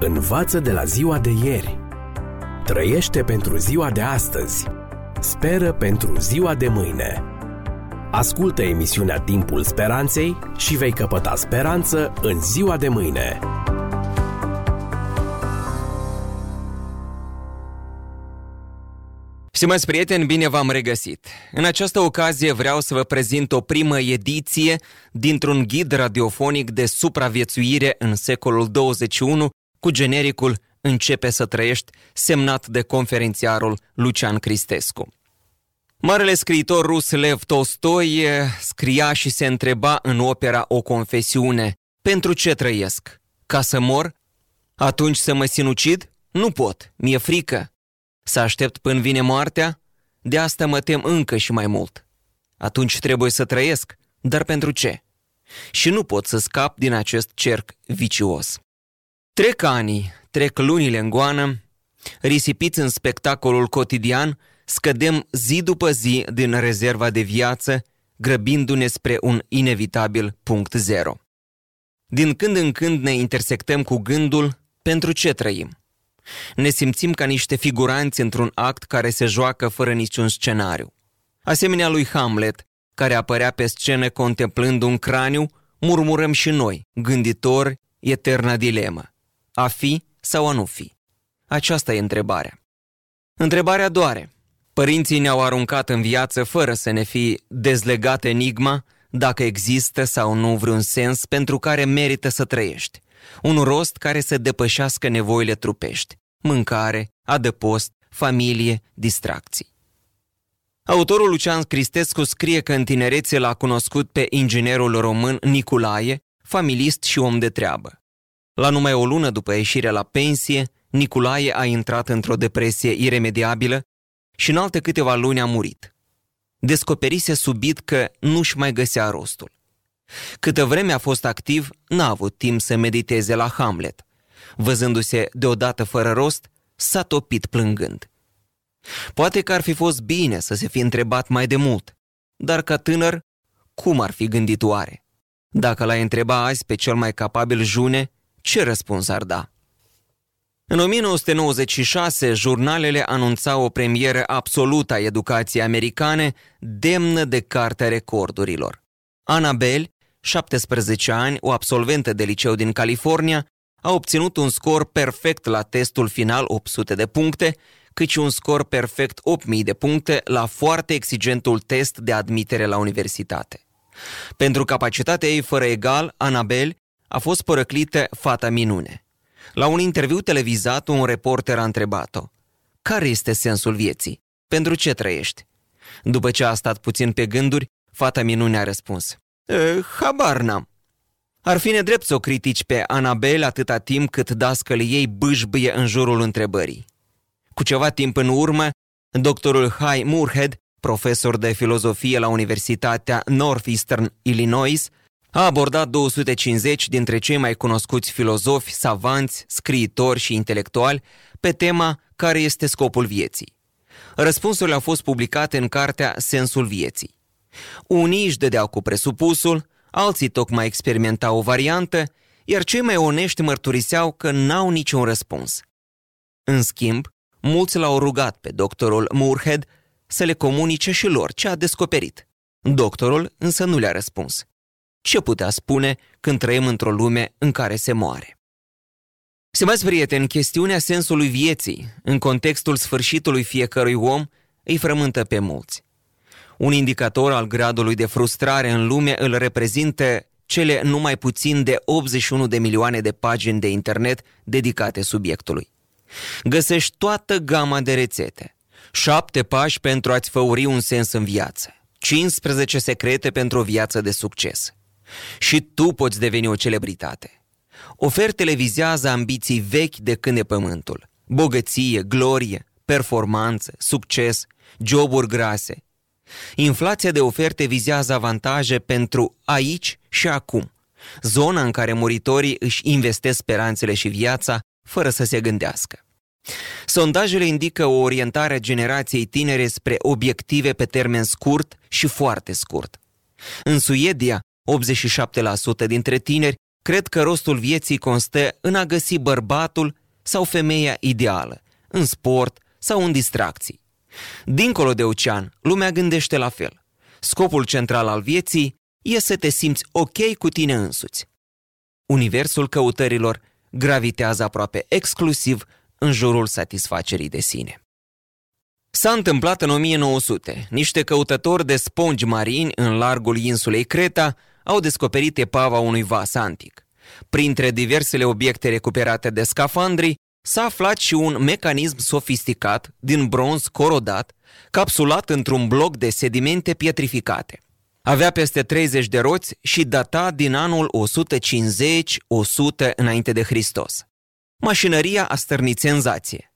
Învață de la ziua de ieri. Trăiește pentru ziua de astăzi. Speră pentru ziua de mâine. Ascultă emisiunea Timpul Speranței și vei căpăta speranță în ziua de mâine. Stimați prieteni, bine v-am regăsit! În această ocazie vreau să vă prezint o primă ediție dintr-un ghid radiofonic de supraviețuire în secolul 21 cu genericul Începe să trăiești, semnat de conferențiarul Lucian Cristescu. Marele scriitor rus Lev Tolstoi scria și se întreba în opera O confesiune, pentru ce trăiesc? Ca să mor? Atunci să mă sinucid? Nu pot, mi-e frică. Să aștept până vine moartea? De asta mă tem încă și mai mult. Atunci trebuie să trăiesc, dar pentru ce? Și nu pot să scap din acest cerc vicios. Trec ani, trec lunile în goană, risipiți în spectacolul cotidian, scădem zi după zi din rezerva de viață, grăbindu-ne spre un inevitabil punct zero. Din când în când ne intersectăm cu gândul pentru ce trăim. Ne simțim ca niște figuranți într-un act care se joacă fără niciun scenariu. Asemenea lui Hamlet, care apărea pe scenă contemplând un craniu, murmurăm și noi, gânditori, eterna dilemă. A fi sau a nu fi? Aceasta e întrebarea. Întrebarea doare. Părinții ne-au aruncat în viață fără să ne fi dezlegat enigma dacă există sau nu vreun sens pentru care merită să trăiești. Un rost care să depășească nevoile trupești. Mâncare, adăpost, familie, distracții. Autorul Lucian Cristescu scrie că în tinerețe l-a cunoscut pe inginerul român Nicolae, familist și om de treabă. La numai o lună după ieșirea la pensie, Nicolae a intrat într-o depresie iremediabilă și în alte câteva luni a murit. Descoperise subit că nu-și mai găsea rostul. Câtă vreme a fost activ, n-a avut timp să mediteze la Hamlet. Văzându-se deodată fără rost, s-a topit plângând. Poate că ar fi fost bine să se fi întrebat mai de mult, dar ca tânăr, cum ar fi gândit oare? Dacă l-ai întreba azi pe cel mai capabil june, ce răspuns ar da? În 1996, jurnalele anunțau o premieră absolută a educației americane, demnă de Cartea Recordurilor. Annabelle, 17 ani, o absolventă de liceu din California, a obținut un scor perfect la testul final 800 de puncte, cât și un scor perfect 8000 de puncte la foarte exigentul test de admitere la universitate. Pentru capacitatea ei fără egal, Annabelle a fost părăclită fata minune. La un interviu televizat, un reporter a întrebat-o Care este sensul vieții? Pentru ce trăiești? După ce a stat puțin pe gânduri, fata minune a răspuns e, Habar n-am. Ar fi nedrept să o critici pe Anabel atâta timp cât dascălii ei bâșbâie în jurul întrebării. Cu ceva timp în urmă, doctorul Hai Moorhead, profesor de filozofie la Universitatea Northeastern Illinois, a abordat 250 dintre cei mai cunoscuți filozofi, savanți, scriitori și intelectuali pe tema care este scopul vieții. Răspunsurile au fost publicate în cartea Sensul vieții. Unii își dădeau cu presupusul, alții tocmai experimentau o variantă, iar cei mai onești mărturiseau că n-au niciun răspuns. În schimb, mulți l-au rugat pe doctorul Moorhead să le comunice și lor ce a descoperit. Doctorul însă nu le-a răspuns ce putea spune când trăim într-o lume în care se moare. Stimați prieteni, chestiunea sensului vieții, în contextul sfârșitului fiecărui om, îi frământă pe mulți. Un indicator al gradului de frustrare în lume îl reprezintă cele numai puțin de 81 de milioane de pagini de internet dedicate subiectului. Găsești toată gama de rețete, șapte pași pentru a-ți făuri un sens în viață, 15 secrete pentru o viață de succes, și tu poți deveni o celebritate. Ofertele vizează ambiții vechi de când e pământul. Bogăție, glorie, performanță, succes, joburi grase. Inflația de oferte vizează avantaje pentru aici și acum, zona în care muritorii își investesc speranțele și viața fără să se gândească. Sondajele indică o orientare a generației tinere spre obiective pe termen scurt și foarte scurt. În Suedia, 87% dintre tineri cred că rostul vieții constă în a găsi bărbatul sau femeia ideală, în sport sau în distracții. Dincolo de ocean, lumea gândește la fel. Scopul central al vieții e să te simți ok cu tine însuți. Universul căutărilor gravitează aproape exclusiv în jurul satisfacerii de sine. S-a întâmplat în 1900. Niște căutători de spongi marini în largul insulei Creta au descoperit epava unui vas antic. Printre diversele obiecte recuperate de scafandri, s-a aflat și un mecanism sofisticat din bronz corodat, capsulat într-un bloc de sedimente pietrificate. Avea peste 30 de roți și data din anul 150-100 înainte de Hristos. Mașinăria a stârnit senzație.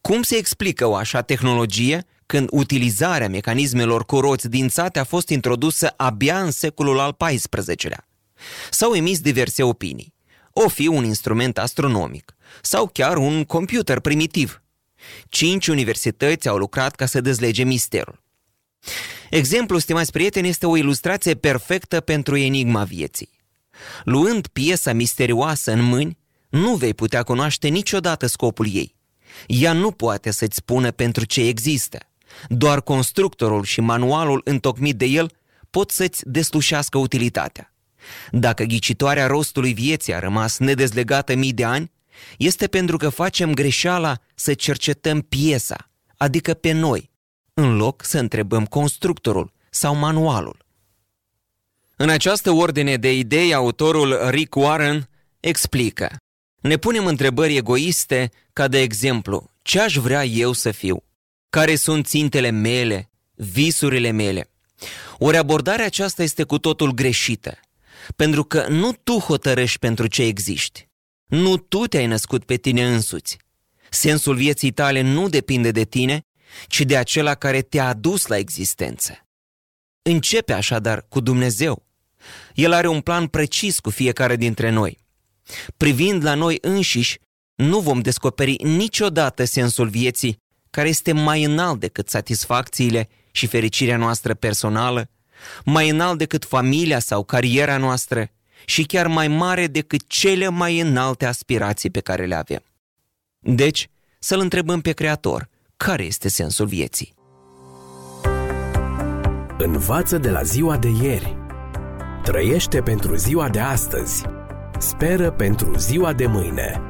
Cum se explică o așa tehnologie când utilizarea mecanismelor cu roți dințate a fost introdusă abia în secolul al XIV-lea? S-au emis diverse opinii. O fi un instrument astronomic sau chiar un computer primitiv. Cinci universități au lucrat ca să dezlege misterul. Exemplul, stimați prieteni, este o ilustrație perfectă pentru enigma vieții. Luând piesa misterioasă în mâini, nu vei putea cunoaște niciodată scopul ei. Ea nu poate să-ți spună pentru ce există. Doar constructorul și manualul întocmit de el pot să-ți deslușească utilitatea. Dacă ghicitoarea rostului vieții a rămas nedezlegată mii de ani, este pentru că facem greșeala să cercetăm piesa, adică pe noi, în loc să întrebăm constructorul sau manualul. În această ordine de idei, autorul Rick Warren explică ne punem întrebări egoiste, ca de exemplu, ce aș vrea eu să fiu? Care sunt țintele mele, visurile mele? Ori abordarea aceasta este cu totul greșită, pentru că nu tu hotărăști pentru ce existi. Nu tu te-ai născut pe tine însuți. Sensul vieții tale nu depinde de tine, ci de acela care te-a adus la existență. Începe așadar cu Dumnezeu. El are un plan precis cu fiecare dintre noi. Privind la noi înșiși, nu vom descoperi niciodată sensul vieții care este mai înalt decât satisfacțiile și fericirea noastră personală, mai înalt decât familia sau cariera noastră și chiar mai mare decât cele mai înalte aspirații pe care le avem. Deci, să-L întrebăm pe Creator, care este sensul vieții? Învață de la ziua de ieri. Trăiește pentru ziua de astăzi Speră pentru ziua de mâine.